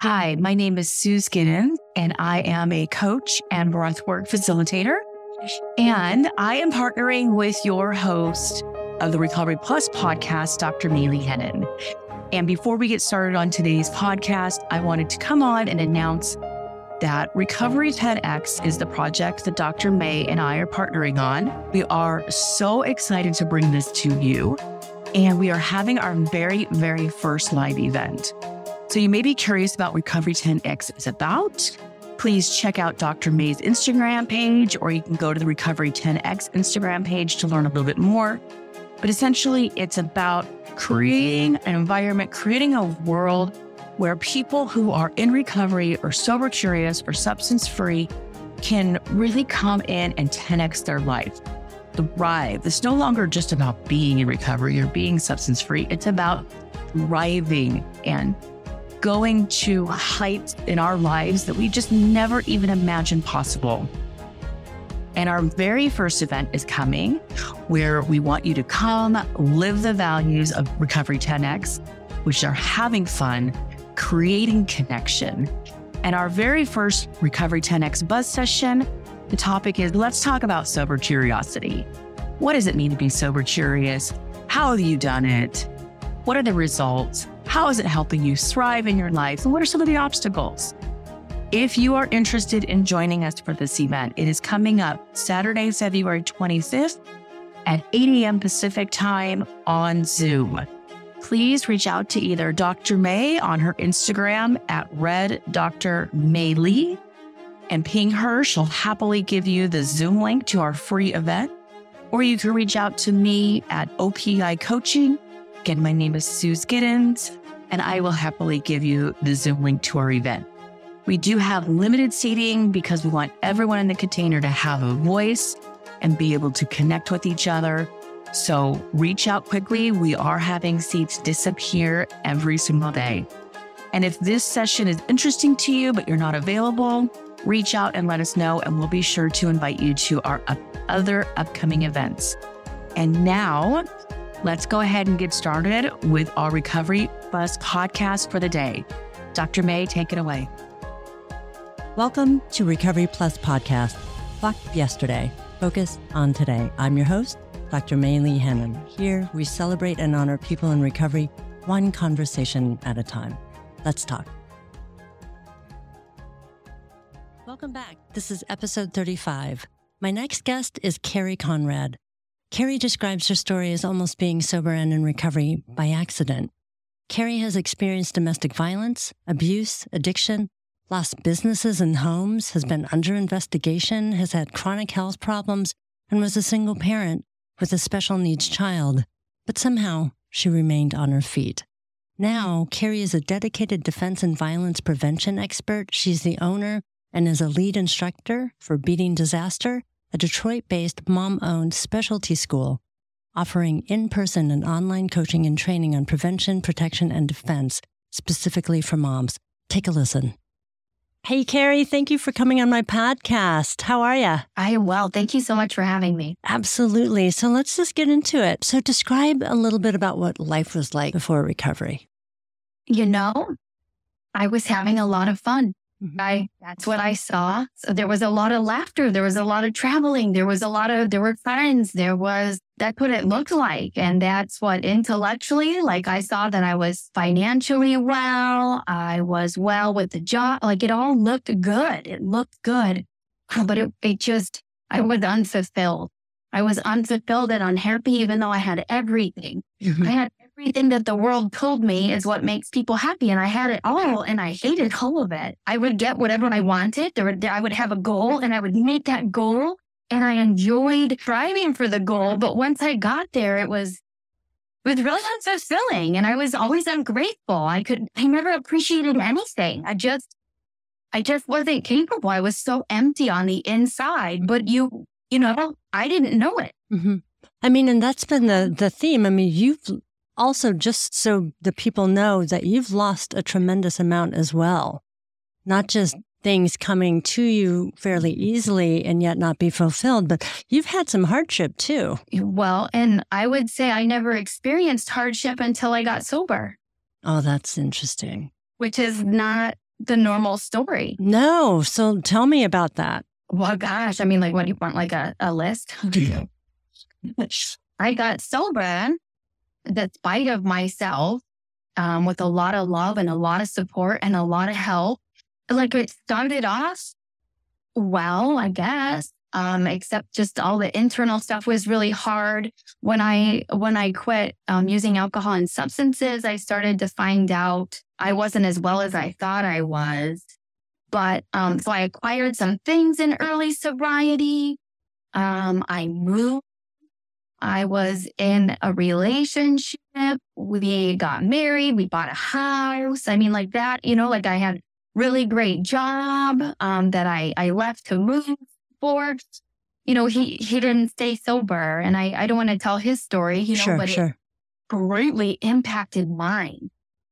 Hi, my name is Sue Giddens, and I am a coach and breathwork facilitator. And I am partnering with your host of the Recovery Plus podcast, Dr. Maylee Hennon. And before we get started on today's podcast, I wanted to come on and announce that Recovery 10X is the project that Dr. May and I are partnering on. We are so excited to bring this to you. And we are having our very, very first live event. So you may be curious about Recovery 10X is about. Please check out Dr. May's Instagram page, or you can go to the Recovery 10X Instagram page to learn a little bit more. But essentially, it's about creating an environment, creating a world where people who are in recovery or sober curious or substance free can really come in and 10x their life. Thrive. It's no longer just about being in recovery or being substance free, it's about thriving and going to heights in our lives that we just never even imagined possible. And our very first event is coming where we want you to come live the values of Recovery 10X, which are having fun, creating connection. And our very first Recovery 10X buzz session, the topic is let's talk about sober curiosity. What does it mean to be sober curious? How have you done it? What are the results? How is it helping you thrive in your life? And what are some of the obstacles? If you are interested in joining us for this event, it is coming up Saturday, February 25th at 8 a.m. Pacific time on Zoom. Please reach out to either Dr. May on her Instagram at Red Dr. Maylee and ping her. She'll happily give you the Zoom link to our free event. Or you can reach out to me at OPI Coaching. Again, my name is Sue Giddens and I will happily give you the Zoom link to our event. We do have limited seating because we want everyone in the container to have a voice and be able to connect with each other. So reach out quickly. We are having seats disappear every single day. And if this session is interesting to you, but you're not available, reach out and let us know, and we'll be sure to invite you to our other upcoming events. And now Let's go ahead and get started with our Recovery Plus podcast for the day. Dr. May, take it away. Welcome to Recovery Plus podcast. Fuck yesterday. Focus on today. I'm your host, Dr. Maylee Hennon. Here we celebrate and honor people in recovery one conversation at a time. Let's talk. Welcome back. This is episode 35. My next guest is Carrie Conrad. Carrie describes her story as almost being sober and in recovery by accident. Carrie has experienced domestic violence, abuse, addiction, lost businesses and homes, has been under investigation, has had chronic health problems, and was a single parent with a special needs child. But somehow she remained on her feet. Now, Carrie is a dedicated defense and violence prevention expert. She's the owner and is a lead instructor for Beating Disaster a Detroit based mom owned specialty school offering in person and online coaching and training on prevention, protection, and defense specifically for moms. Take a listen. Hey, Carrie, thank you for coming on my podcast. How are you? I am well. Thank you so much for having me. Absolutely. So let's just get into it. So, describe a little bit about what life was like before recovery. You know, I was having a lot of fun. Mm-hmm. I that's what I saw. So there was a lot of laughter. There was a lot of traveling. There was a lot of there were friends. There was that's what it looked like. And that's what intellectually, like I saw that I was financially well. I was well with the job. Like it all looked good. It looked good. But it, it just I was unfulfilled. I was unfulfilled and unhappy, even though I had everything. Mm-hmm. I had everything that the world told me is what makes people happy. And I had it all and I hated all of it. I would get whatever I wanted. There would, I would have a goal and I would meet that goal. And I enjoyed striving for the goal. But once I got there, it was, it was really unfulfilling. And I was always ungrateful. I could, I never appreciated anything. I just, I just wasn't capable. I was so empty on the inside. But you, you know, I didn't know it. Mm-hmm. I mean, and that's been the the theme. I mean, you've also, just so the people know that you've lost a tremendous amount as well, not just mm-hmm. things coming to you fairly mm-hmm. easily and yet not be fulfilled, but you've had some hardship too. Well, and I would say I never experienced hardship until I got sober. Oh, that's interesting. Which is not the normal story. No. So tell me about that. Well, gosh, I mean, like, what do you want? Like a, a list? I got sober despite of myself, um, with a lot of love and a lot of support and a lot of help. Like it started off well, I guess. Um, except just all the internal stuff was really hard. When I when I quit um, using alcohol and substances, I started to find out I wasn't as well as I thought I was. But um, so I acquired some things in early sobriety. Um, I moved. I was in a relationship. We got married. We bought a house. I mean, like that, you know, like I had really great job um, that I, I left to move for. You know, he, he didn't stay sober. And I, I don't want to tell his story, you know, sure, but sure. it greatly impacted mine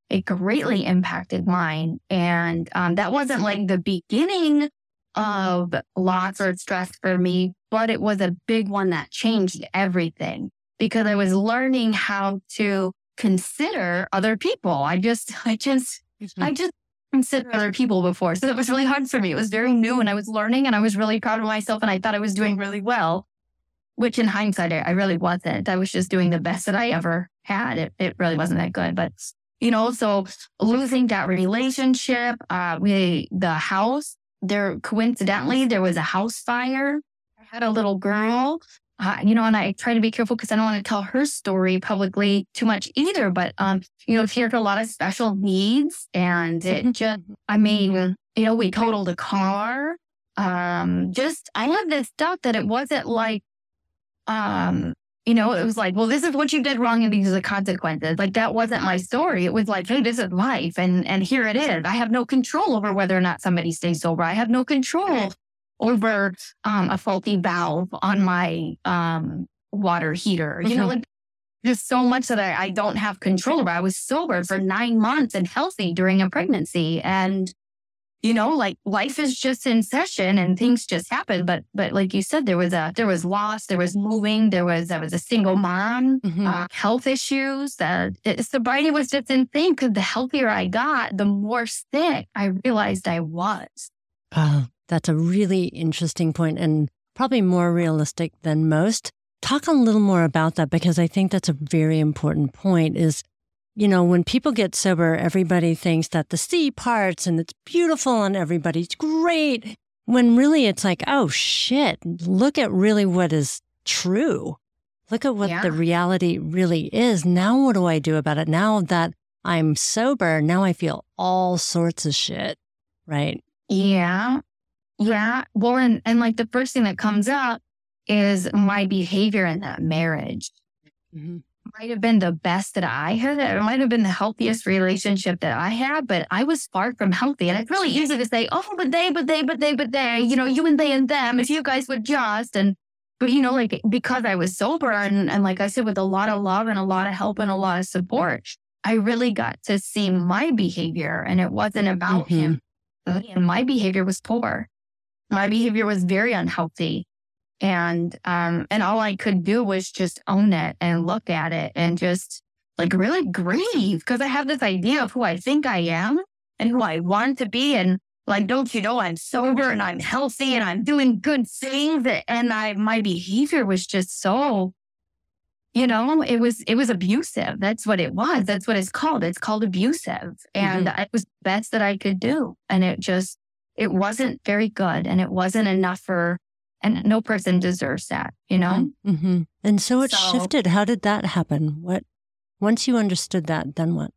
it greatly impacted mine. And um, that wasn't like the beginning of lots of stress for me, but it was a big one that changed everything because I was learning how to consider other people. I just, I just, mm-hmm. I just considered other people before. So it was really hard for me. It was very new and I was learning and I was really proud of myself and I thought I was doing really well, which in hindsight, I really wasn't. I was just doing the best that I ever had. It, it really wasn't that good, but you know, so losing that relationship, uh, we, the house, there coincidentally, there was a house fire. I had a little girl, uh, you know, and I try to be careful because I don't want to tell her story publicly too much either. But, um, you know, she had a lot of special needs and it mm-hmm. just, I mean, you know, we totaled a car. Um, just, I had this stuff that it wasn't like, um, you know, it was like, well, this is what you did wrong and these are the consequences. Like that wasn't my story. It was like, hey, this is life and and here it is. I have no control over whether or not somebody stays sober. I have no control over um, a faulty valve on my um, water heater. You know, mm-hmm. like there's so much that I, I don't have control over. I was sober for nine months and healthy during a pregnancy. And you know, like life is just in session and things just happen. But, but like you said, there was a, there was loss, there was moving, there was, I was a single mom, mm-hmm. uh, health issues. That uh, sobriety was just insane because the healthier I got, the more sick I realized I was. Oh, that's a really interesting point and probably more realistic than most. Talk a little more about that because I think that's a very important point is you know, when people get sober, everybody thinks that the sea parts and it's beautiful and everybody's great. When really it's like, oh shit, look at really what is true. Look at what yeah. the reality really is. Now, what do I do about it? Now that I'm sober, now I feel all sorts of shit. Right. Yeah. Yeah. Well, and, and like the first thing that comes up is my behavior in that marriage. Mm-hmm might have been the best that I had. It might have been the healthiest relationship that I had, but I was far from healthy. And it's really easy to say, oh, but they, but they, but they, but they, you know, you and they and them, if you guys would just. And, but you know, like because I was sober and, and like I said, with a lot of love and a lot of help and a lot of support, I really got to see my behavior and it wasn't about mm-hmm. him. And my behavior was poor. My behavior was very unhealthy and um and all I could do was just own it and look at it and just like really grieve because I have this idea of who I think I am and who I want to be. And like don't you know I'm sober and I'm healthy and I'm doing good things and I my behavior was just so you know it was it was abusive. That's what it was. That's what it's called. It's called abusive. And mm-hmm. it was the best that I could do. And it just it wasn't very good and it wasn't enough for and no person deserves that, you know? Mm-hmm. And so it so, shifted. How did that happen? What, once you understood that, then what?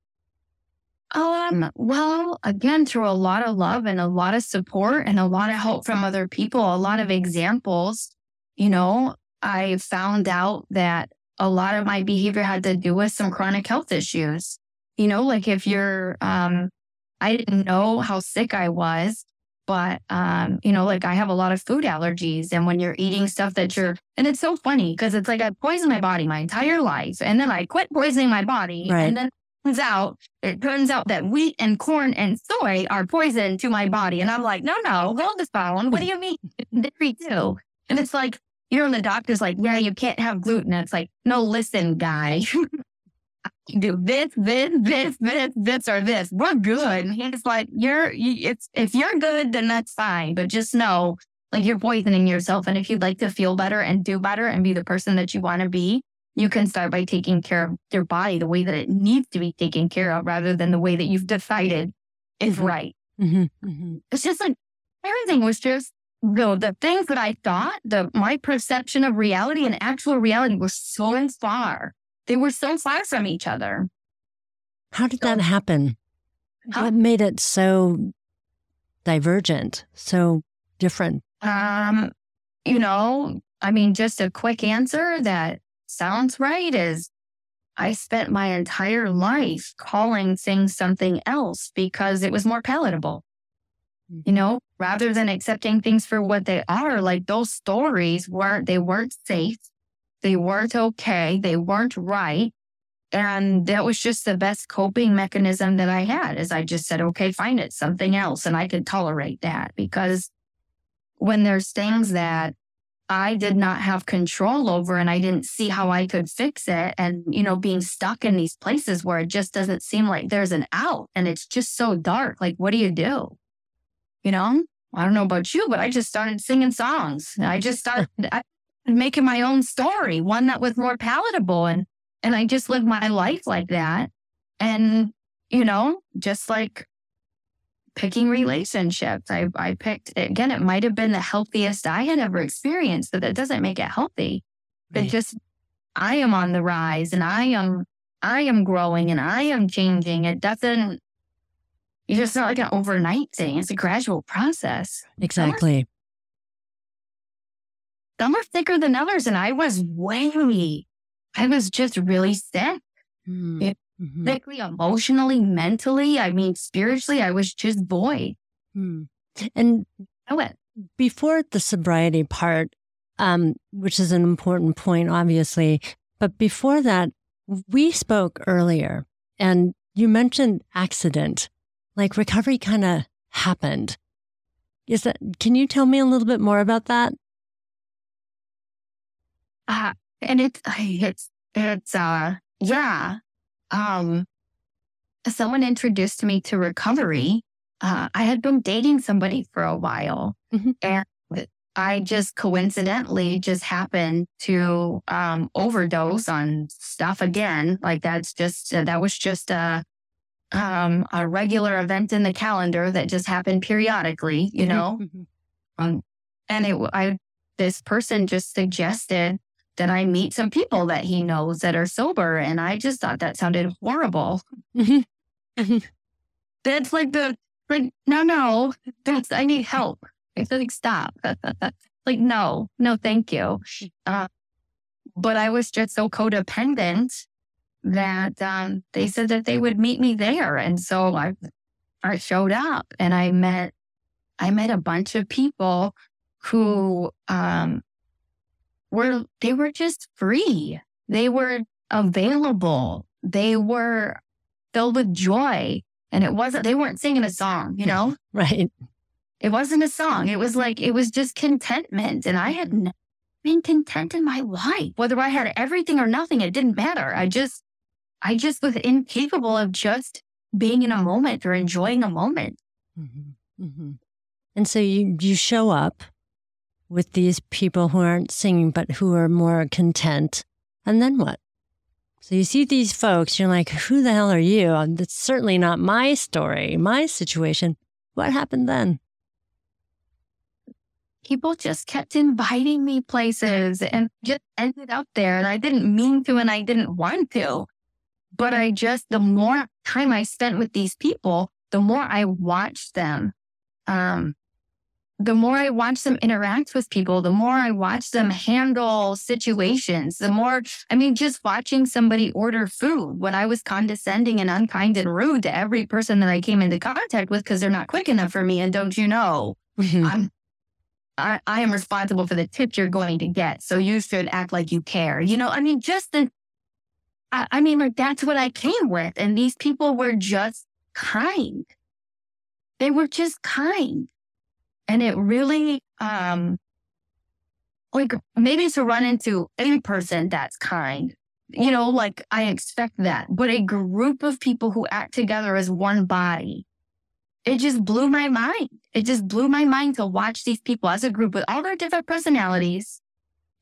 Um, well, again, through a lot of love and a lot of support and a lot of help from other people, a lot of examples, you know, I found out that a lot of my behavior had to do with some chronic health issues. You know, like if you're, um, I didn't know how sick I was but, um, you know, like I have a lot of food allergies. And when you're eating stuff that you're, and it's so funny because it's like I poisoned my body my entire life. And then I quit poisoning my body. Right. And then it turns out, it turns out that wheat and corn and soy are poison to my body. And I'm like, no, no, hold this phone. What do you mean? Dairy too. And it's like, you know, the doctor's like, yeah, you can't have gluten. And it's like, no, listen, guy. do this, this, this, this, this, or this. We're good. And he's like, you're, you, it's, if you're good, then that's fine. But just know, like, you're poisoning yourself. And if you'd like to feel better and do better and be the person that you want to be, you can start by taking care of your body the way that it needs to be taken care of rather than the way that you've decided is right. Mm-hmm. Mm-hmm. It's just like everything was just you know, the things that I thought, the my perception of reality and actual reality was so far. They were so far from each other. How did that happen? How, what made it so divergent, so different? Um, you know, I mean, just a quick answer that sounds right is I spent my entire life calling things something else because it was more palatable. You mm-hmm. know, rather than accepting things for what they are, like those stories weren't, they weren't safe. They weren't okay. They weren't right. And that was just the best coping mechanism that I had is I just said, okay, fine, it's something else. And I could tolerate that because when there's things that I did not have control over and I didn't see how I could fix it. And, you know, being stuck in these places where it just doesn't seem like there's an out and it's just so dark. Like, what do you do? You know, I don't know about you, but I just started singing songs. I just started making my own story, one that was more palatable. And, and I just lived my life like that. And, you know, just like picking relationships. I, I picked, again, it might have been the healthiest I had ever experienced, but that doesn't make it healthy. But right. just, I am on the rise and I am, I am growing and I am changing. It doesn't, it's just not like an overnight thing. It's a gradual process. Exactly. Some are thicker than others. And I was way, I was just really sick. Mm. It, mm-hmm. physically, emotionally, mentally. I mean, spiritually, I was just void. Hmm. And I went before the sobriety part, um, which is an important point, obviously. But before that, we spoke earlier and you mentioned accident, like recovery kind of happened. Is that, can you tell me a little bit more about that? Uh, and it's, it's, it's, uh, yeah, um, someone introduced me to recovery. Uh, I had been dating somebody for a while mm-hmm. and I just coincidentally just happened to um, overdose on stuff again. Like that's just, uh, that was just a, um, a regular event in the calendar that just happened periodically, you mm-hmm. know? Mm-hmm. Um, and it, I, this person just suggested that I meet some people that he knows that are sober. And I just thought that sounded horrible. That's like the, like, no, no, that's, I need help. It's like, stop. like, no, no, thank you. Uh, but I was just so codependent that um, they said that they would meet me there. And so I, I showed up and I met, I met a bunch of people who um, were they were just free. They were available. They were filled with joy. And it wasn't, they weren't singing a song, you know? Right. It wasn't a song. It was like, it was just contentment. And I had never been content in my life. Whether I had everything or nothing, it didn't matter. I just, I just was incapable of just being in a moment or enjoying a moment. Mm-hmm. Mm-hmm. And so you, you show up with these people who aren't singing, but who are more content. And then what? So you see these folks, you're like, who the hell are you? And that's certainly not my story, my situation. What happened then? People just kept inviting me places and just ended up there. And I didn't mean to and I didn't want to. But I just, the more time I spent with these people, the more I watched them um, the more I watch them interact with people, the more I watch them handle situations, the more, I mean, just watching somebody order food when I was condescending and unkind and rude to every person that I came into contact with because they're not quick enough for me. And don't you know, mm-hmm. I'm, I, I am responsible for the tip you're going to get. So you should act like you care. You know, I mean, just the, I, I mean, like that's what I came with. And these people were just kind. They were just kind. And it really, um, like maybe to run into any person that's kind, you know, like I expect that. But a group of people who act together as one body, it just blew my mind. It just blew my mind to watch these people as a group with all their different personalities,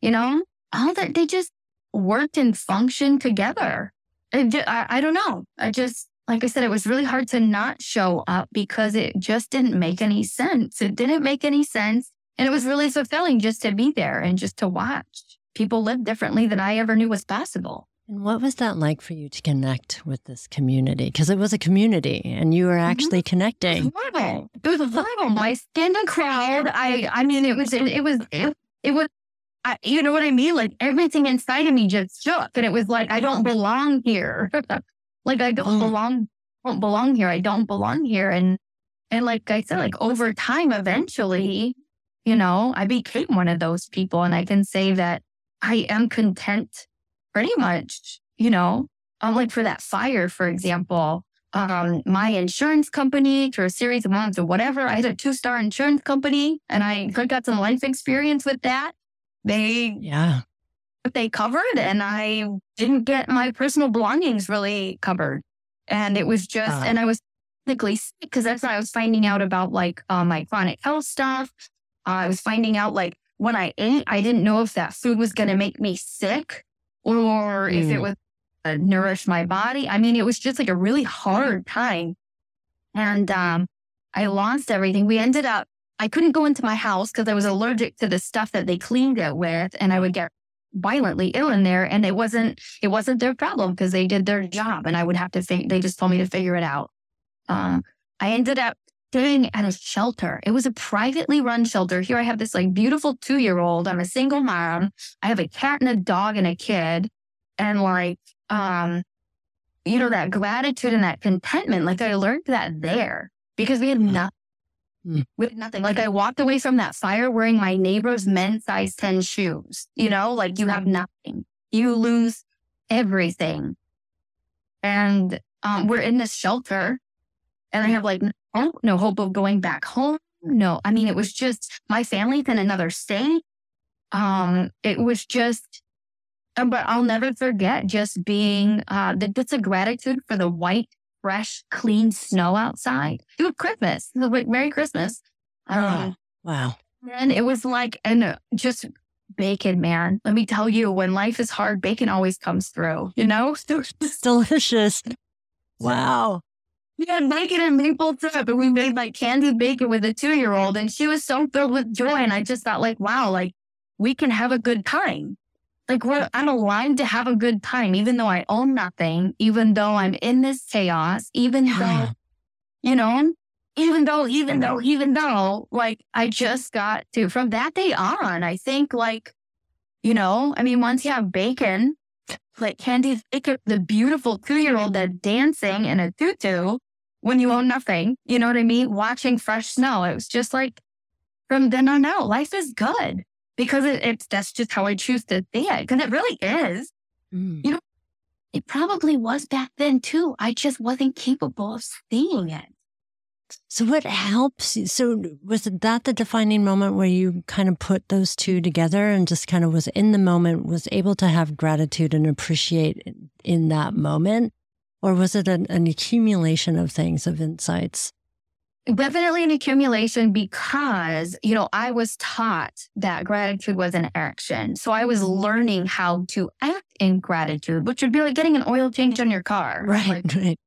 you know, all that they just worked and functioned together. I, I don't know. I just, like I said, it was really hard to not show up because it just didn't make any sense. It didn't make any sense. And it was really fulfilling just to be there and just to watch people live differently than I ever knew was possible. And what was that like for you to connect with this community? Because it was a community and you were mm-hmm. actually mm-hmm. connecting. It was horrible. It was horrible. I stand in crowd. I, I mean, it was, it, it was, it, it was, I, you know what I mean? Like everything inside of me just shook and it was like, I don't belong here. like I don't oh. belong, don't belong here. I don't belong here. And, and like I said, like over time, eventually, you know, I became one of those people. And I can say that I am content pretty much, you know, um, like for that fire, for example, um, my insurance company for a series of months or whatever, I had a two star insurance company and I got some life experience with that. They, yeah, they covered and I didn't get my personal belongings really covered. And it was just, uh, and I was physically sick because that's when I was finding out about like uh, my chronic health stuff. Uh, I was finding out like when I ate, I didn't know if that food was going to make me sick or mm. if it mm. was uh, nourish my body. I mean, it was just like a really hard time. And um, I lost everything. We ended up, I couldn't go into my house because I was allergic to the stuff that they cleaned it with, and I would get violently ill in there. And it wasn't, it wasn't their problem because they did their job, and I would have to think. They just told me to figure it out. Um, I ended up staying at a shelter. It was a privately run shelter. Here I have this like beautiful two year old. I'm a single mom. I have a cat and a dog and a kid. And like, um, you know, that gratitude and that contentment, like I learned that there because we had mm. nothing. Mm. We nothing. Like I walked away from that fire wearing my neighbor's men's size 10 shoes. You know, like you have nothing. You lose everything. And um, we're in this shelter and I have like no, no hope of going back home. No, I mean, it was just my family's in another state. Um, it was just, uh, but I'll never forget just being, uh, the, just a gratitude for the white, fresh, clean snow outside. It was Christmas. It was like Merry Christmas. Um, wow. And it was like, and uh, just bacon, man. Let me tell you, when life is hard, bacon always comes through, you know? It's delicious. Wow. We had bacon and maple syrup, and we made like candied bacon with a two year old, and she was so filled with joy. And I just thought, like, wow, like we can have a good time. Like we're, I'm aligned to have a good time, even though I own nothing, even though I'm in this chaos, even though, you know, even though, even though, even though, like I just got to from that day on, I think like, you know, I mean, once you have bacon, like Candy's bacon, the beautiful two year old that's dancing in a tutu, when you own nothing. You know what I mean? Watching fresh snow. It was just like from then on out, life is good because it, it's that's just how I choose to see it. Because it really is. Mm. You know, it probably was back then too. I just wasn't capable of seeing it. So what helps you? So was that the defining moment where you kind of put those two together and just kind of was in the moment, was able to have gratitude and appreciate in that moment? Or was it an, an accumulation of things, of insights? Definitely an accumulation because, you know, I was taught that gratitude was an action. So I was learning how to act in gratitude, which would be like getting an oil change on your car. Right, like, right.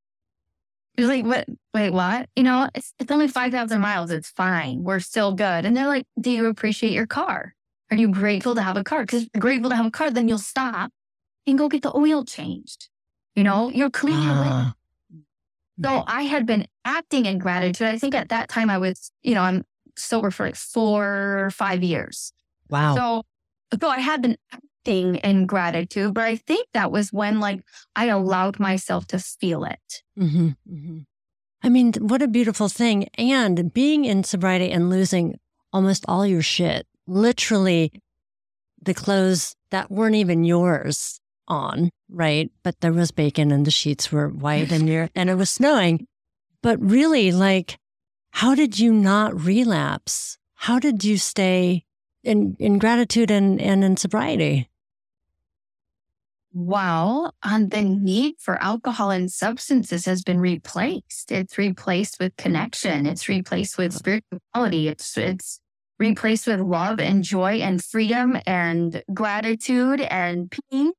You're like, what? Wait, what? You know, it's, it's only 5,000 miles. It's fine. We're still good. And they're like, do you appreciate your car? Are you grateful to have a car? Because grateful to have a car, then you'll stop and go get the oil changed. You know, you're clean. Uh, so I had been acting in gratitude. I think at that time I was, you know, I'm sober for like four or five years. Wow. So, so I had been acting in gratitude, but I think that was when like I allowed myself to feel it. Mm-hmm, mm-hmm. I mean, what a beautiful thing. And being in sobriety and losing almost all your shit, literally the clothes that weren't even yours on, right? But there was bacon and the sheets were white and you and it was snowing. But really, like, how did you not relapse? How did you stay in, in gratitude and, and in sobriety? Well, um, the need for alcohol and substances has been replaced. It's replaced with connection. It's replaced with spirituality. It's it's replaced with love and joy and freedom and gratitude and peace.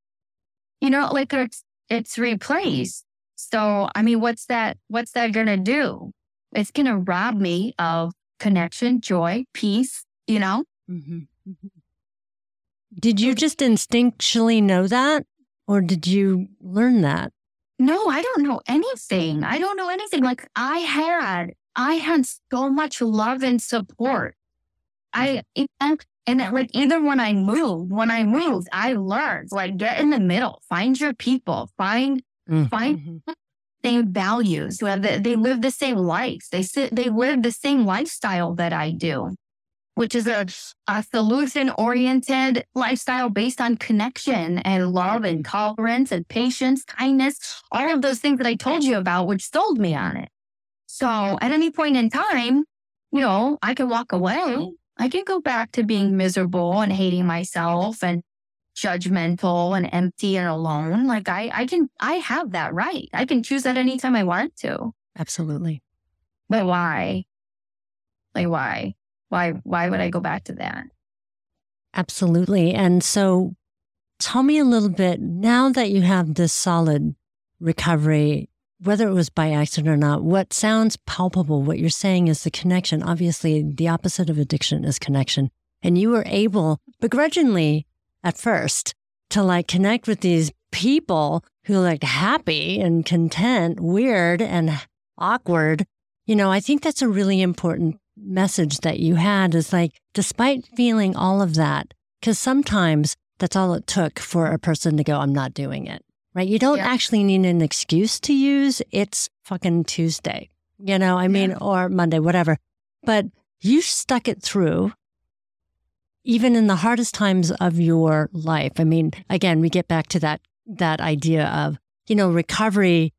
You know, like it's it's replaced. So I mean, what's that? What's that gonna do? It's gonna rob me of connection, joy, peace. You know. Mm-hmm. mm-hmm. Did you just instinctually know that? Or did you learn that? No, I don't know anything. I don't know anything. Like I had, I had so much love and support. I, and, and like even when I moved, when I moved, I learned like get in the middle, find your people, find, mm-hmm. find same values. They, they live the same life. They sit, they live the same lifestyle that I do which is a, a solution oriented lifestyle based on connection and love and tolerance and patience, kindness, all of those things that I told you about, which sold me on it. So at any point in time, you know, I can walk away. I can go back to being miserable and hating myself and judgmental and empty and alone. Like I, I can, I have that right. I can choose that anytime I want to. Absolutely. But why? Like why? why why would I go back to that? Absolutely. And so tell me a little bit now that you have this solid recovery, whether it was by accident or not, what sounds palpable, what you're saying is the connection. Obviously, the opposite of addiction is connection. And you were able, begrudgingly at first, to like connect with these people who looked happy and content, weird and awkward. You know, I think that's a really important message that you had is like, despite feeling all of that, because sometimes that's all it took for a person to go, I'm not doing it, right? You don't yeah. actually need an excuse to use. It's fucking Tuesday, you know, I mean, yeah. or Monday, whatever. But you stuck it through even in the hardest times of your life. I mean, again, we get back to that, that idea of, you know, recovery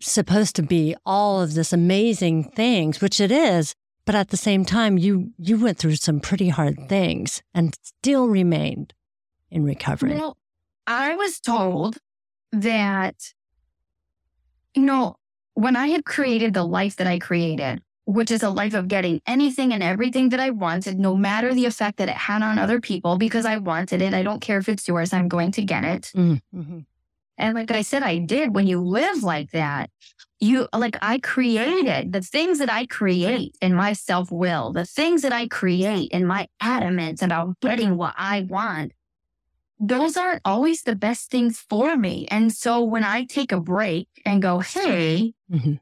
supposed to be all of this amazing things, which it is, but at the same time, you you went through some pretty hard things and still remained in recovery. Well, I was told that, you know, when I had created the life that I created, which is a life of getting anything and everything that I wanted, no matter the effect that it had on other people, because I wanted it. I don't care if it's yours, I'm going to get it. Mm-hmm. And like I said, I did. When you live like that, you like I created the things that I create in my self will, the things that I create in my adamance about getting what I want. Those aren't always the best things for me. And so when I take a break and go, hey, mm-hmm.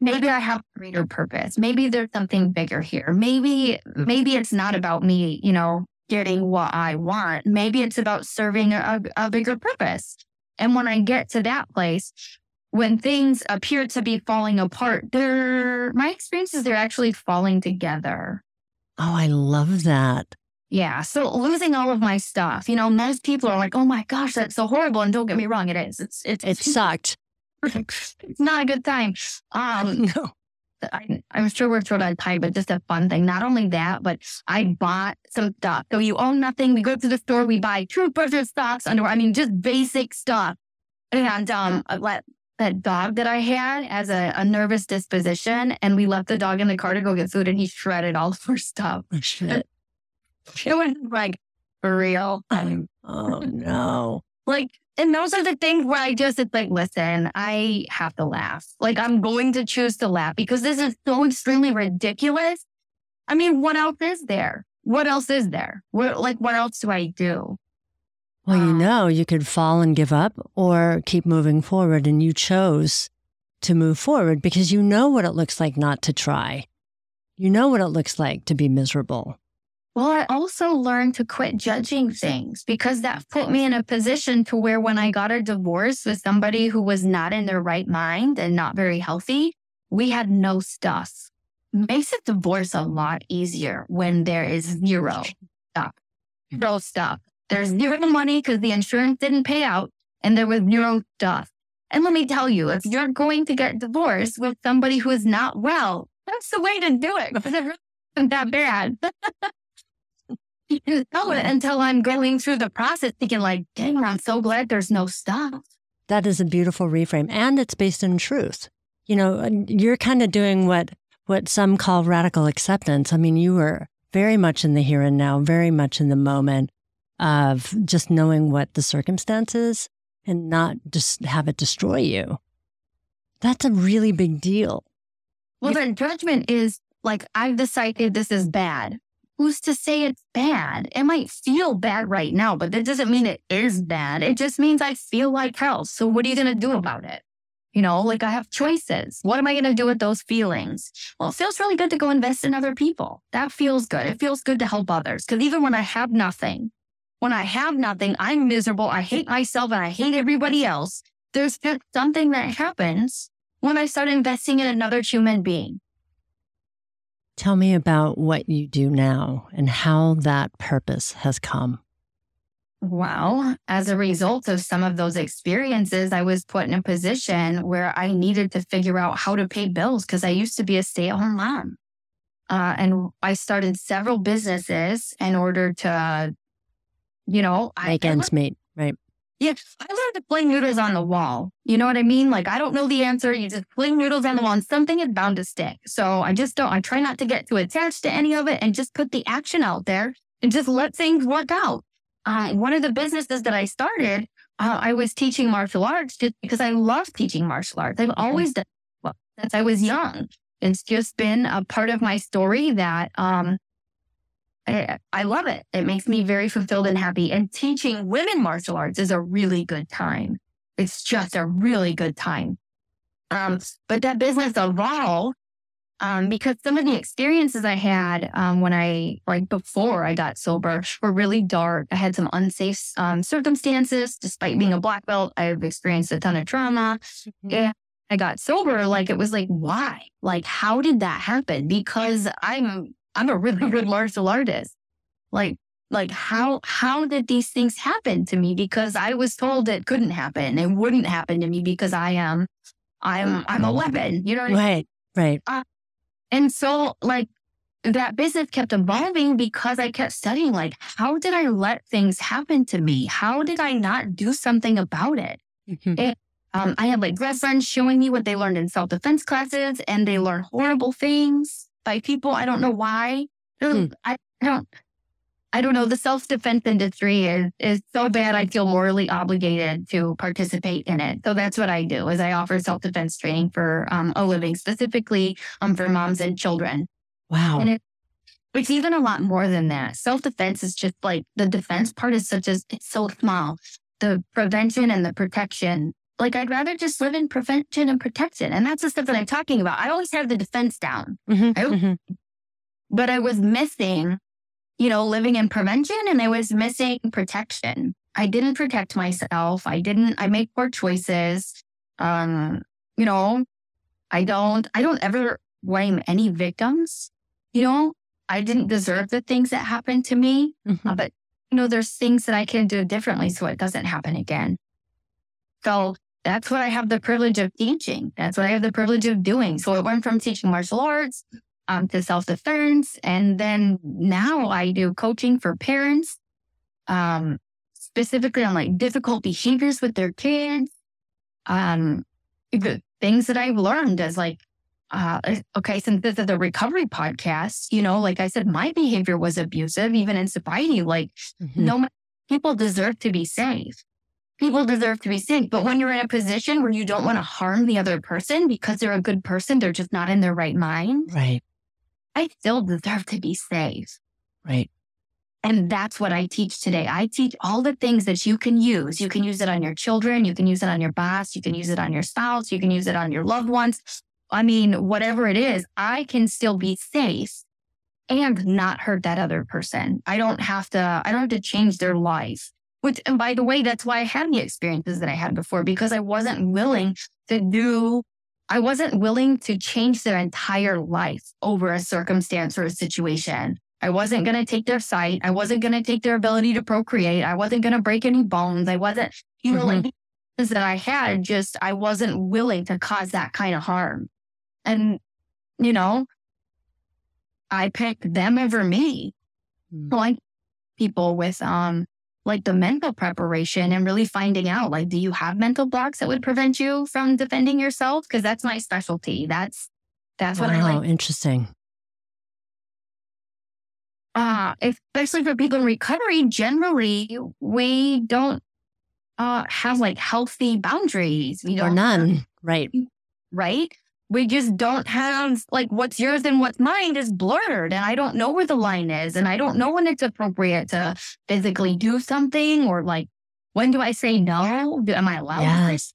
maybe I have a greater purpose. Maybe there's something bigger here. Maybe, maybe it's not about me, you know, getting what I want. Maybe it's about serving a, a bigger purpose. And when I get to that place, when things appear to be falling apart, they're my experience is they're actually falling together. Oh, I love that. Yeah. So losing all of my stuff, you know, most people are like, oh my gosh, that's so horrible. And don't get me wrong, it is. It's it's it sucked. it's not a good time. Um no. I, am sure we're thrown on time, but just a fun thing. Not only that, but I bought some stuff. So you own nothing. We go to the store, we buy toothbrushes, socks, underwear. I mean, just basic stuff. And um, let that dog that I had as a, a, nervous disposition, and we left the dog in the car to go get food, and he shredded all of our stuff. Oh, shit. It was like for real. oh no! Like and those are the things where I just, it's like, listen, I have to laugh. Like, I'm going to choose to laugh because this is so extremely ridiculous. I mean, what else is there? What else is there? What, like, what else do I do? Well, you um, know, you could fall and give up or keep moving forward. And you chose to move forward because you know what it looks like not to try. You know what it looks like to be miserable. Well, I also learned to quit judging things because that put me in a position to where when I got a divorce with somebody who was not in their right mind and not very healthy, we had no stuff. Makes a divorce a lot easier when there is zero stuff. Zero stuff. There's zero money because the insurance didn't pay out and there was zero stuff. And let me tell you, if you're going to get divorced with somebody who is not well, that's the way to do it because it that bad. know it until I'm going through the process thinking like, dang, I'm so glad there's no stuff. That is a beautiful reframe. And it's based in truth. You know, you're kind of doing what what some call radical acceptance. I mean, you were very much in the here and now, very much in the moment of just knowing what the circumstances and not just have it destroy you. That's a really big deal. Well, then judgment is like, I've decided this is bad. Who's to say it's bad? It might feel bad right now, but that doesn't mean it is bad. It just means I feel like hell. So what are you going to do about it? You know, like I have choices. What am I going to do with those feelings? Well, it feels really good to go invest in other people. That feels good. It feels good to help others. Because even when I have nothing, when I have nothing, I'm miserable. I hate myself and I hate everybody else. There's something that happens when I start investing in another human being. Tell me about what you do now and how that purpose has come. Well, as a result of some of those experiences, I was put in a position where I needed to figure out how to pay bills because I used to be a stay at home mom. Uh, and I started several businesses in order to, you know, make I, ends meet, right? Yeah, I learned to play noodles on the wall. You know what I mean? Like, I don't know the answer. You just play noodles on the wall and something is bound to stick. So I just don't, I try not to get too attached to any of it and just put the action out there and just let things work out. Uh, one of the businesses that I started, uh, I was teaching martial arts just because I love teaching martial arts. I've always done well since I was young. It's just been a part of my story that um, I, I love it. It makes me very fulfilled and happy. And teaching women martial arts is a really good time. It's just a really good time. Um, but that business evolved um, because some of the experiences I had um, when I, like before I got sober, were really dark. I had some unsafe um, circumstances. Despite being a black belt, I've experienced a ton of trauma. Mm-hmm. And I got sober. Like it was like, why? Like, how did that happen? Because I'm I'm a really good martial artist. Like, like how how did these things happen to me? Because I was told it couldn't happen. It wouldn't happen to me because I am I'm I'm a weapon. You know right, I mean? right. Uh, and so like that business kept evolving because I kept studying like how did I let things happen to me? How did I not do something about it? Mm-hmm. And, um, I had like girlfriends showing me what they learned in self defense classes, and they learned horrible things by people. I don't know why. Hmm. I don't. I don't know. The self defense industry is is so bad. I feel morally obligated to participate in it. So that's what I do. Is I offer self defense training for um, a living, specifically um, for moms and children. Wow. And it, it's even a lot more than that. Self defense is just like the defense part is such as it's so small. The prevention and the protection like I'd rather just live in prevention and protection. And that's the stuff that I'm talking about. I always have the defense down. Mm-hmm, I, mm-hmm. But I was missing, you know, living in prevention and I was missing protection. I didn't protect myself. I didn't, I make poor choices. Um, you know, I don't, I don't ever blame any victims. You know, I didn't deserve the things that happened to me, mm-hmm. uh, but you know, there's things that I can do differently so it doesn't happen again. So that's what I have the privilege of teaching. That's what I have the privilege of doing. So it went from teaching martial arts um, to self defense. And then now I do coaching for parents, um, specifically on like difficult behaviors with their kids. Um, the things that I've learned as like, uh, okay, since this is a recovery podcast, you know, like I said, my behavior was abusive, even in sobriety. Like, mm-hmm. no, people deserve to be safe people deserve to be safe. But when you're in a position where you don't want to harm the other person because they're a good person, they're just not in their right mind. Right. I still deserve to be safe. Right. And that's what I teach today. I teach all the things that you can use. You can use it on your children. You can use it on your boss. You can use it on your spouse. You can use it on your loved ones. I mean, whatever it is, I can still be safe and not hurt that other person. I don't have to, I don't have to change their life. Which, and by the way, that's why I had the experiences that I had before because I wasn't willing to do, I wasn't willing to change their entire life over a circumstance or a situation. I wasn't going to take their sight. I wasn't going to take their ability to procreate. I wasn't going to break any bones. I wasn't, you know, mm-hmm. like that I had, just I wasn't willing to cause that kind of harm. And, you know, I picked them over me. Mm-hmm. So people with um like the mental preparation and really finding out like do you have mental blocks that would prevent you from defending yourself because that's my specialty that's that's what wow, I like. interesting. Uh, especially for people in recovery, generally we don't uh have like healthy boundaries. We Or don't none. Right. right? We just don't have like what's yours and what's mine is blurred. And I don't know where the line is. And I don't know when it's appropriate to physically do something or like when do I say no? Am I allowed to Yes.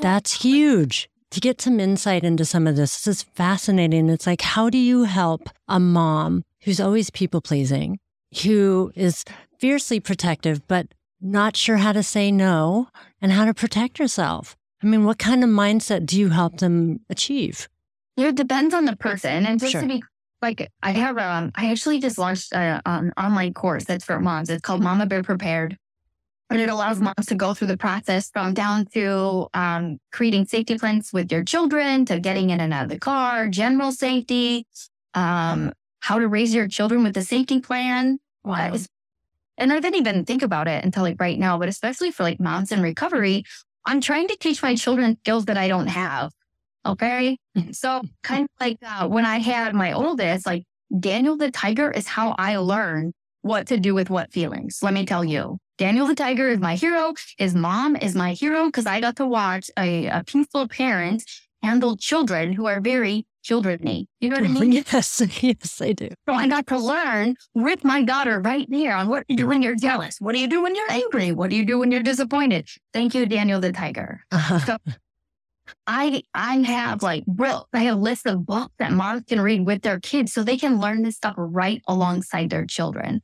That's huge. To get some insight into some of this, this is fascinating. It's like, how do you help a mom who's always people pleasing, who is fiercely protective, but not sure how to say no and how to protect herself? I mean, what kind of mindset do you help them achieve? It depends on the person. And just Sure. to be like, I have, um, I actually just launched a, an online course that's for moms. It's called Mama Bear Prepared. And it allows moms to go through the process from down to um, creating safety plans with your children to getting in and out of the car, general safety, um, how to raise your children with a safety plan. Wow. It's- And I didn't even think about it until like right now, but especially for like moms in recovery, I'm trying to teach my children skills that I don't have. Okay. So kind of like uh, when I had my oldest, like Daniel the Tiger is how I learned what to do with what feelings. Let me tell you, Daniel the Tiger is my hero. His mom is my hero because I got to watch a, a peaceful parent handle children who are very children-y. You know what I mean? yes, yes, I do. So I got to learn with my daughter right there on what you do when you're jealous. What do you do when you're angry? What do you do when you're disappointed? Thank you, Daniel the Tiger. Uh-huh. I I have like real I have lists of books that moms can read with their kids so they can learn this stuff right alongside their children.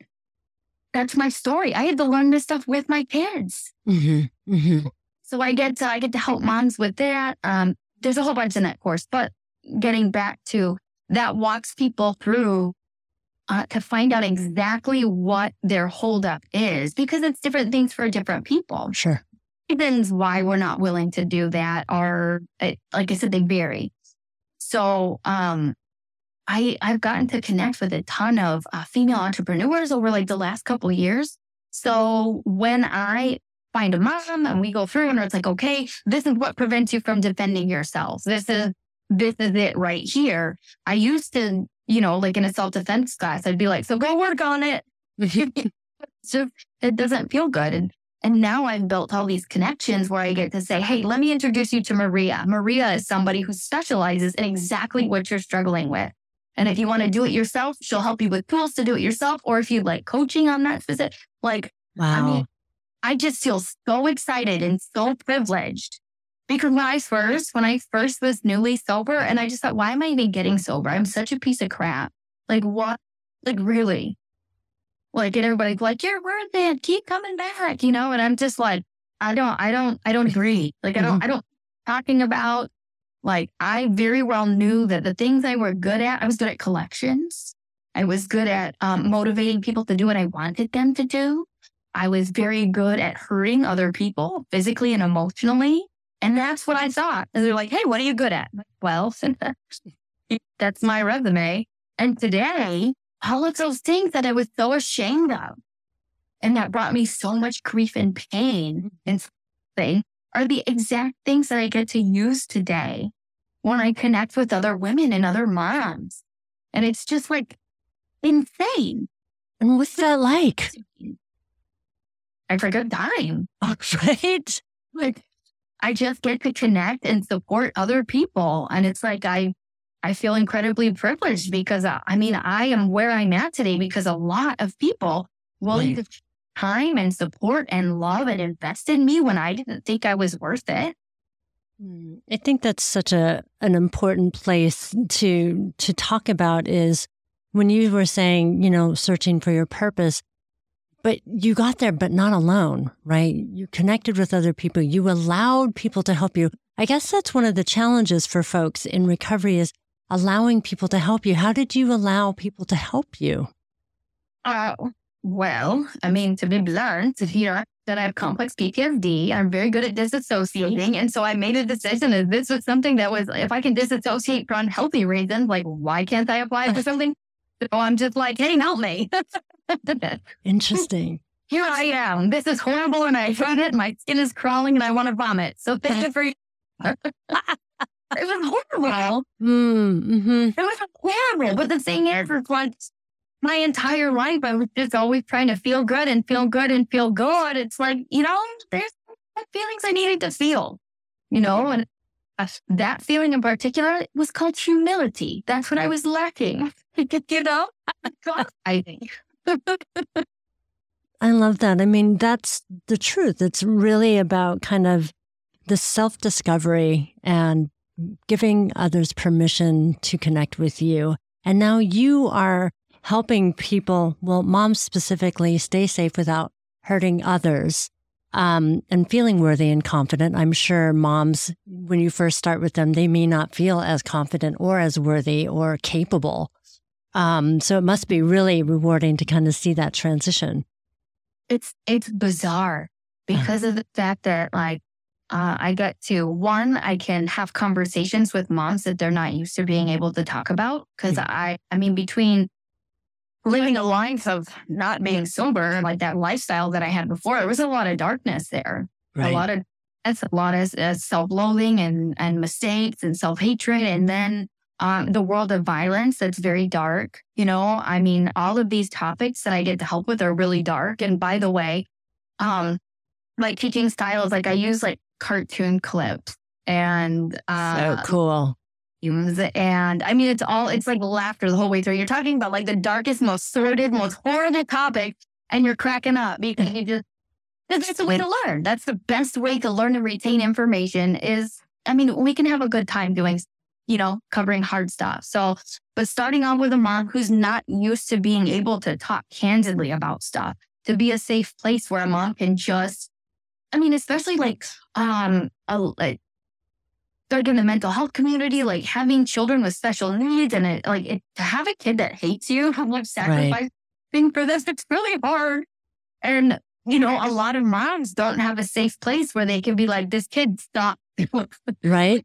That's my story. I had to learn this stuff with my kids. hmm hmm So I get to I get to help moms with that. Um, there's a whole bunch in that course, but getting back to that walks people through uh, to find out exactly what their holdup is because it's different things for different people. Sure. Reasons why we're not willing to do that are, uh, like I said, they vary. So, um, I I've gotten to connect with a ton of uh, female entrepreneurs over like the last couple of years. So when I find a mom and we go through and it's like, okay, this is what prevents you from defending yourself. This is this is it right here. I used to, you know, like in a self defense class, I'd be like, so go work on it. so it doesn't feel good. And and now I've built all these connections where I get to say, hey, let me introduce you to Maria. Maria is somebody who specializes in exactly what you're struggling with. And if you want to do it yourself, she'll help you with tools to do it yourself. Or if you'd like coaching on that specific, like Wow. mean, I just feel so excited and so privileged because when I first, when I first was newly sober and I just thought, why am I even getting sober? I'm such a piece of crap. Like what? Like really? Like, and everybody's like, you're worth it. Keep coming back, you know? And I'm just like, I don't, I don't, I don't agree. Like, I don't, I don't talking about like, I very well knew that the things I were good at, I was good at collections. I was good at um, motivating people to do what I wanted them to do. I was very good at hurting other people physically and emotionally. And that's what I thought. And they're like, hey, what are you good at? Like, well, that's my resume. And today, all of those things that I was so ashamed of and that brought me so much grief and pain mm-hmm. and thing are the exact things that I get to use today when I connect with other women and other moms. And it's just like insane. and what's that like? I forgot dime. right? like I just get to connect and support other people. And it's like I I feel incredibly privileged because uh, I mean I am where I'm at today because a lot of people willing Right. to time and support and love and invest in me when I didn't think I was worth it. Mm, I think that's such a an important place to to talk about is when you were saying, you know, searching for your purpose, but you got there but not alone, right? You connected with other people. You allowed people to help you. I guess that's one of the challenges for folks in recovery is allowing people to help you. How did you allow people to help you? Uh, well, I mean, to be blunt, if you know that I have complex PTSD, I'm very good at disassociating. And so I made a decision that this was something that was, if I can disassociate for unhealthy reasons, like why can't I apply it for something? So I'm just like, hey, help me. Interesting. Here I am. This is horrible and I hate it. My skin is crawling and I want to vomit. So thank you for it was horrible. Mm, mm-hmm. It was horrible. But the thing is, it's like my entire life, I was just always trying to feel good and feel good and feel good. It's like, you know, there's feelings I needed to feel, you know, and that feeling in particular was called humility. That's what I was lacking, you know? I think. I love that. I mean, that's the truth. It's really about kind of the self discovery and giving others permission to connect with you. And now you are helping people, well, moms specifically, stay safe without hurting others um, and feeling worthy and confident. I'm sure moms, when you first start with them, they may not feel as confident or as worthy or capable. Um, so it must be really rewarding to kind of see that transition. It's it's bizarre because of the fact that like uh, I get to one, I can have conversations with moms that they're not used to being able to talk about. Because I, I mean, between living a life of not being sober, like that lifestyle that I had before, there was a lot of darkness there. Right. A lot of that's a lot of uh, self-loathing and and mistakes and self-hatred, and then um, the world of violence that's very dark. You know, I mean, all of these topics that I get to help with are really dark. And by the way, um, like teaching styles, like I use like cartoon clips and uh, so cool. And I mean, it's all, it's like laughter the whole way through. You're talking about like the darkest, most sordid, most horrible topic, and you're cracking up because you just, that's the way to learn. That's the best way to learn and retain information is, I mean, we can have a good time doing, you know, covering hard stuff. So, but starting off with a mom who's not used to being able to talk candidly about stuff, to be a safe place where a mom can just, I mean, especially like, um, a, like like in the mental health community, like having children with special needs and it, like it, to have a kid that hates you, how much sacrificing right. for this, it's really hard. And, you know, a lot of moms don't have a safe place where they can be like, this kid, stop. right.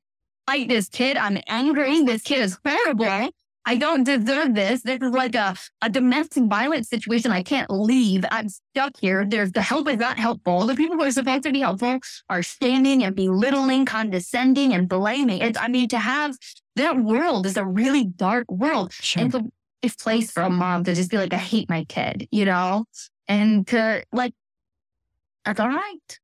Like this kid, I'm angry. This kid is terrible. I don't deserve this. This is like a, a domestic violence situation. I can't leave. I'm stuck here. There's the help is not helpful. The people who are supposed to be helpful are standing and belittling, condescending, and blaming. It's, I mean, to have that world is a really dark world. Sure. It's a, a place for a mom to just be like, I hate my kid, you know? And to like, that's all right.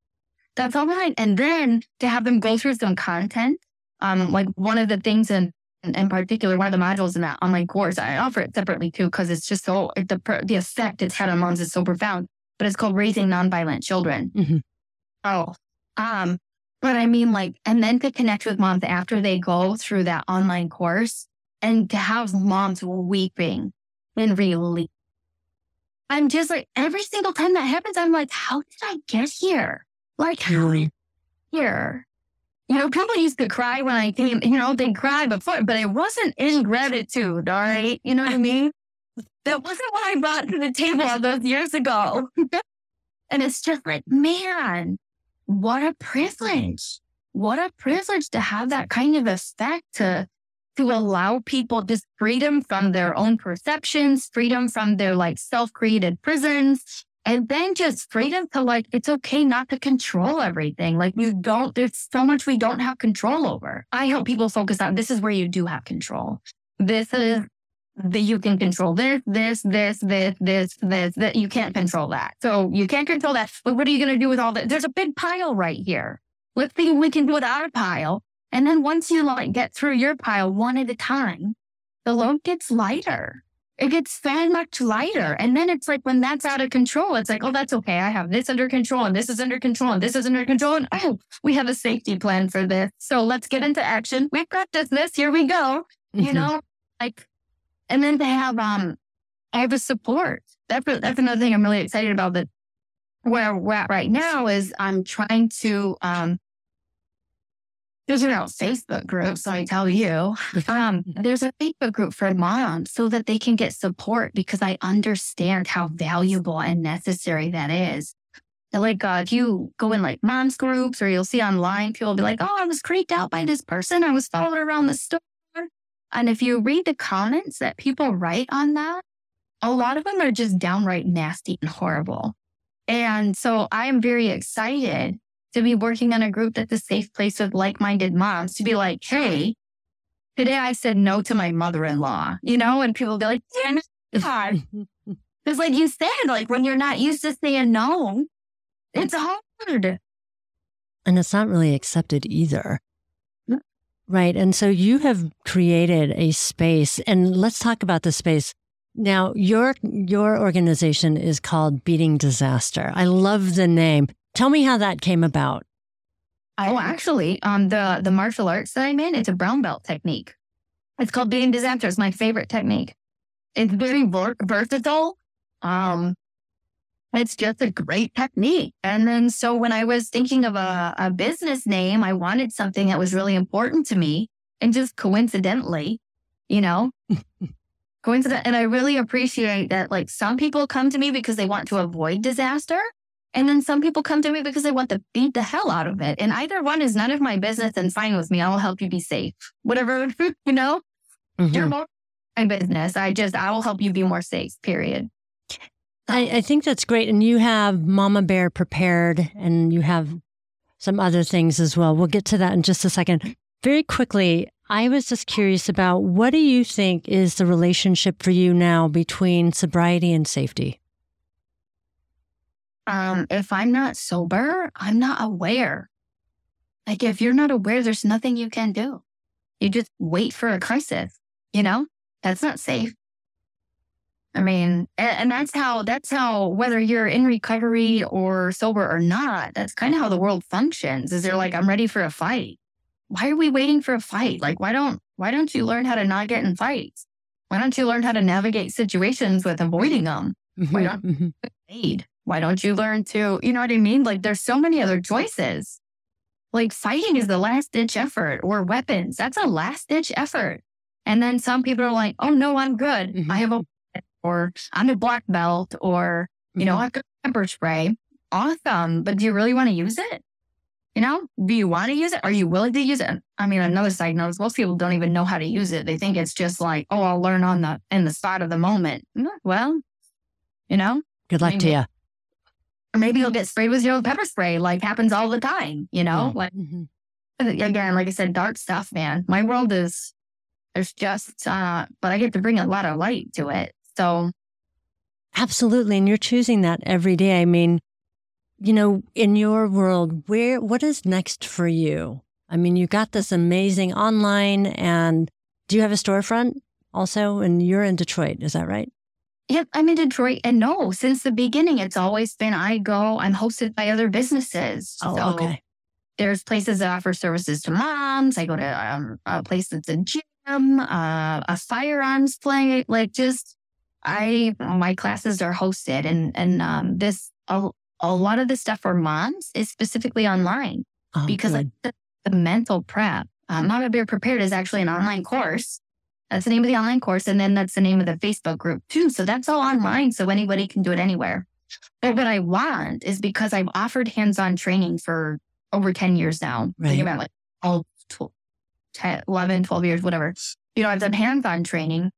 That's all right. And then to have them go through some content. Um, like one of the things in in particular, one of the modules in that online course, I offer it separately too, because it's just so, the, the effect it's had on moms is so profound, but it's called Raising Nonviolent Children. Mm-hmm. Oh, um, but I mean, like, and then to connect with moms after they go through that online course and to have moms weeping and relief. I'm just like, every single time that happens, I'm like, how did I get here? Like, how here? You know, people used to cry when I came, you know, they cried before, but it wasn't in gratitude. All right. You know what I mean? That wasn't what I brought to the table all those years ago. and it's just like, man, what a privilege. What a privilege to have that kind of effect to, to allow people just freedom from their own perceptions, freedom from their like self created prisons, and then just freedom to like, it's okay not to control everything. Like you don't, there's so much we don't have control over. I help people focus on this is where you do have control. This is mm-hmm. that you can control this, this, this, this, this, this, that you can't control that. So you can't control that. But what are you going to do with all that? There's a big pile right here. Let's see what we can do with our pile. And then once you like get through your pile one at a time, the load gets lighter it gets so much lighter. And then it's like when that's out of control, it's like, oh, that's okay. I have this under control and this is under control and this is under control. And oh, we have a safety plan for this. So let's get into action. We've practiced this. Here we go. Mm-hmm. You know, like, and then to have, um, I have a support. That's, that's another thing I'm really excited about that where we're at right now is I'm trying to, um, there's a Facebook group, so I tell you, um, there's a Facebook group for moms so that they can get support because I understand how valuable and necessary that is. Like, uh, if you go in like moms groups or you'll see online, people will be like, oh, I was creeped out by this person. I was followed around the store. And if you read the comments that people write on that, a lot of them are just downright nasty and horrible. And so I am very excited to be working in a group that's a safe place with like minded moms to be like, hey, today I said no to my mother in law, you know, and people be like, damn it. Because, like you said, like when you're not used to saying no, it's hard. And it's not really accepted either. Right. And so you have created a space and let's talk about the space. Now, your your organization is called Beating Disaster. I love the name. Tell me how that came about. Oh, actually, um, the the martial arts that I'm in, it's a brown belt technique. It's called beating disaster. It's my favorite technique. It's very versatile. Um, it's just a great technique. And then, so when I was thinking of a, a business name, I wanted something that was really important to me. And just coincidentally, you know, coincident. And I really appreciate that, like, some people come to me because they want to avoid disaster. And then some people come to me because they want to beat the hell out of it. And either one is none of my business and fine with me. I'll help you be safe. Whatever, you know, mm-hmm. you're more my business. I just, I will help you be more safe, period. I, I think that's great. And you have Mama Bear prepared and you have some other things as well. We'll get to that in just a second. Very quickly, I was just curious about what do you think is the relationship for you now between sobriety and safety? Um, if I'm not sober, I'm not aware. Like if you're not aware, there's nothing you can do. You just wait for a crisis, you know? That's not safe. I mean, and, that's how, that's how, whether you're in recovery or sober or not, that's kind of how the world functions is they're like, I'm ready for a fight. Why are we waiting for a fight? Like, why don't, why don't you learn how to not get in fights? Why don't you learn how to navigate situations with avoiding them? Mm-hmm, why don't mm-hmm. aid? Why don't you learn to, you know what I mean? Like, there's so many other choices. Like, fighting is the last ditch effort or weapons. That's a last ditch effort. And then some people are like, oh, no, I'm good. Mm-hmm. I have a or I'm a black belt or, you know, mm-hmm. I've got pepper spray. Awesome. But do you really want to use it? You know, do you want to use it? Are you willing to use it? I mean, another side note is most people don't even know how to use it. They think it's just like, oh, I'll learn on the in the spot of the moment. Mm, well, you know, good luck maybe, to you. Or maybe you'll get sprayed with your own pepper spray, like happens all the time. You know, yeah. like mm-hmm. again, like I said, dark stuff, man. My world is there's just, uh, but I get to bring a lot of light to it. So, absolutely. And you're choosing that every day. I mean, you know, in your world, where, what is next for you? I mean, you got this amazing online and do you have a storefront also? And you're in Detroit. Is that right? Yep, I'm in Detroit. And no, since the beginning, it's always been I go, I'm hosted by other businesses. Oh, so okay. There's places that offer services to moms. I go to um, a place that's a gym, uh, a firearms play, like just I my classes are hosted and and um, this a, a lot of the stuff for moms is specifically online oh, because the, the, mental prep. Um, Mama Bear Prepared is actually an online course. That's the name of the online course, and then that's the name of the Facebook group too. So that's all online, so anybody can do it anywhere. But what I want is because I've offered hands-on training for over 10 years now. Right. Think about like all 12, 10, 11, 12 years, whatever. You know, I've done hands-on training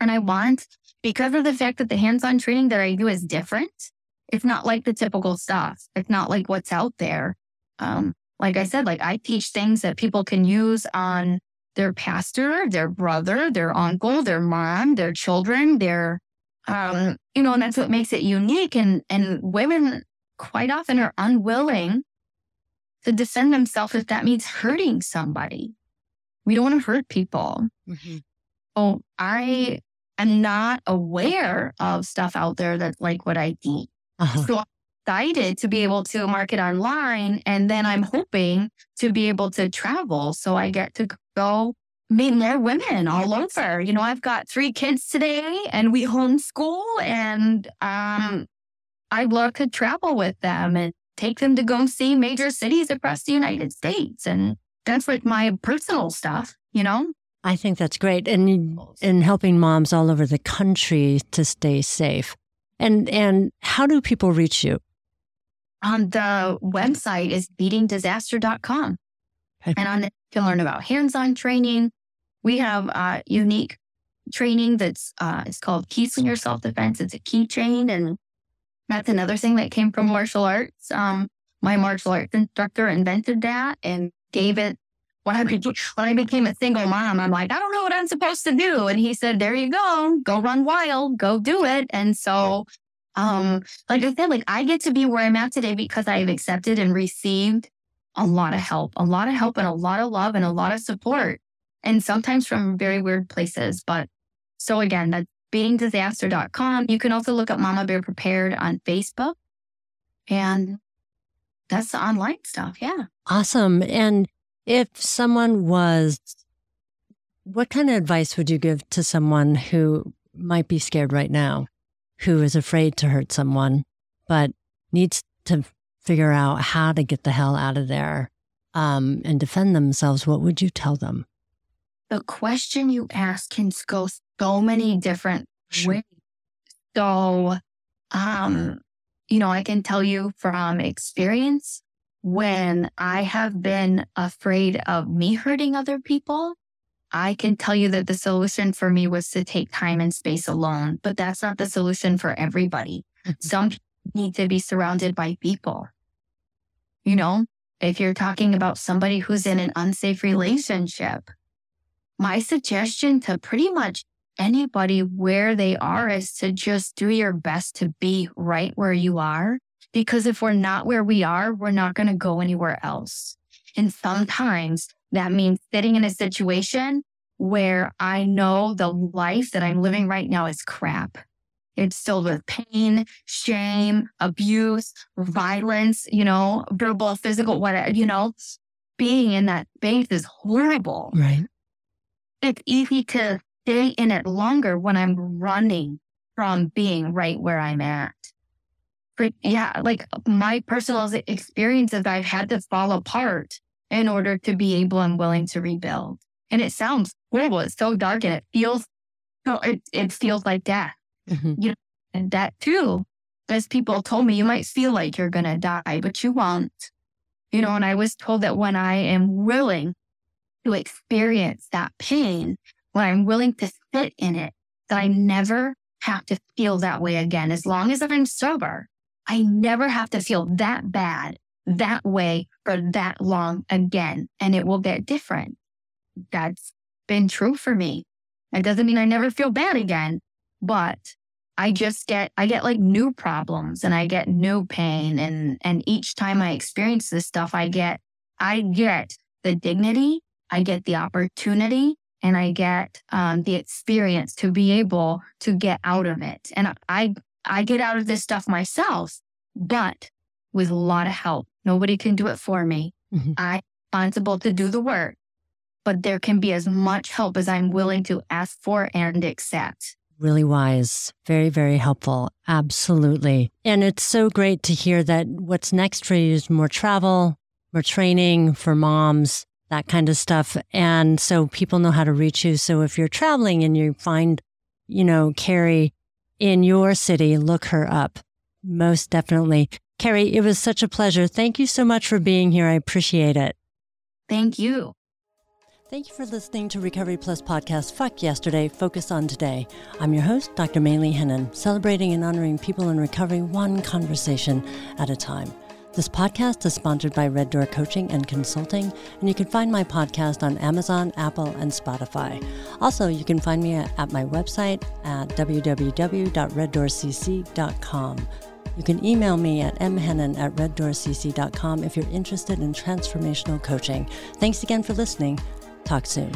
and I want because of the fact that the hands on training that I do is different. It's not like the typical stuff. It's not like what's out there. Um, like I said, like I teach things that people can use on their pastor, their brother, their uncle, their mom, their children, their, um, you know, and that's what makes it unique. And, and women quite often are unwilling to defend themselves if that means hurting somebody. We don't want to hurt people. Mm-hmm. So I am not aware of stuff out there that's like what I do. Uh-huh. So excited to be able to market online. And then I'm hoping to be able to travel. So I get to go meet more women all over. You know, I've got three kids today and we homeschool and um I love to travel with them and take them to go see major cities across the United States. And that's like my personal stuff, you know? I think that's great. And in helping moms all over the country to stay safe. And and how do people reach you? On the website is beatingdisaster.com. Okay. And on it, you can learn about hands-on training. We have uh, unique training that's uh, it's called Keyslinger Self Defense. It's a keychain, and that's another thing that came from martial arts. Um, my martial arts instructor invented that and gave it. When I, when I became a single mom, I'm like, I don't know what I'm supposed to do. And he said, There you go, go run wild, go do it. And so, um, like I said, like I get to be where I'm at today because I've accepted and received a lot of help, a lot of help and a lot of love and a lot of support. And sometimes from very weird places. But so again, that's beatingdisaster.com. You can also look up Mama Bear Prepared on Facebook. And that's the online stuff. Yeah. Awesome. And if someone was, what kind of advice would you give to someone who might be scared right now, who is afraid to hurt someone, but needs to figure out how to get the hell out of there um, and defend themselves? What would you tell them? The question you ask can go so many different ways. So, um, you know, I can tell you from experience when I have been afraid of me hurting other people, I can tell you that the solution for me was to take time and space alone, but that's not the solution for everybody. Mm-hmm. Some need to be surrounded by people. You know, if you're talking about somebody who's in an unsafe relationship, my suggestion to pretty much anybody where they are is to just do your best to be right where you are. Because if we're not where we are, we're not going to go anywhere else. And sometimes that means sitting in a situation where I know the life that I'm living right now is crap. It's filled with pain, shame, abuse, violence, you know, verbal, physical, whatever, you know, being in that space is horrible. Right. It's easy to stay in it longer when I'm running from being right where I'm at. But yeah, like my personal experiences, I've had to fall apart in order to be able and willing to rebuild. And it sounds horrible. It's so dark and it feels, so it, it feels like death. Mm-hmm. You know, and that too, as people told me, you might feel like you're going to die, but you won't. You know, and I was told that when I am willing to experience that pain, when I'm willing to sit in it, that I never have to feel that way again. As long as I'm sober, I never have to feel that bad, that way for that long again. And it will get different. That's been true for me. It doesn't mean I never feel bad again, but I just get, I get like new problems and I get new pain. And, and each time I experience this stuff, I get, I get the dignity, I get the opportunity and I get um, the experience to be able to get out of it. And I, I get out of this stuff myself, but with a lot of help. Nobody can do it for me. Mm-hmm. I'm responsible to do the work, but there can be as much help as I'm willing to ask for and accept. Really wise. Very, very helpful. Absolutely. And it's so great to hear that what's next for you is more travel, more training for moms, that kind of stuff. And so people know how to reach you. So if you're traveling and you find, you know, Carrie in your city, look her up. Most definitely. Carrie, it was such a pleasure. Thank you so much for being here. I appreciate it. Thank you. Thank you for listening to Recovery Plus podcast Fuck Yesterday, Focus on Today. I'm your host, Dr. Maylee Hennon, celebrating and honoring people in recovery one conversation at a time. This podcast is sponsored by Red Door Coaching and Consulting, and you can find my podcast on Amazon, Apple, and Spotify. Also, you can find me at, my website at www.reddoorcc.com. You can email me at mhennon at reddoorcc.com if you're interested in transformational coaching. Thanks again for listening. Talk soon.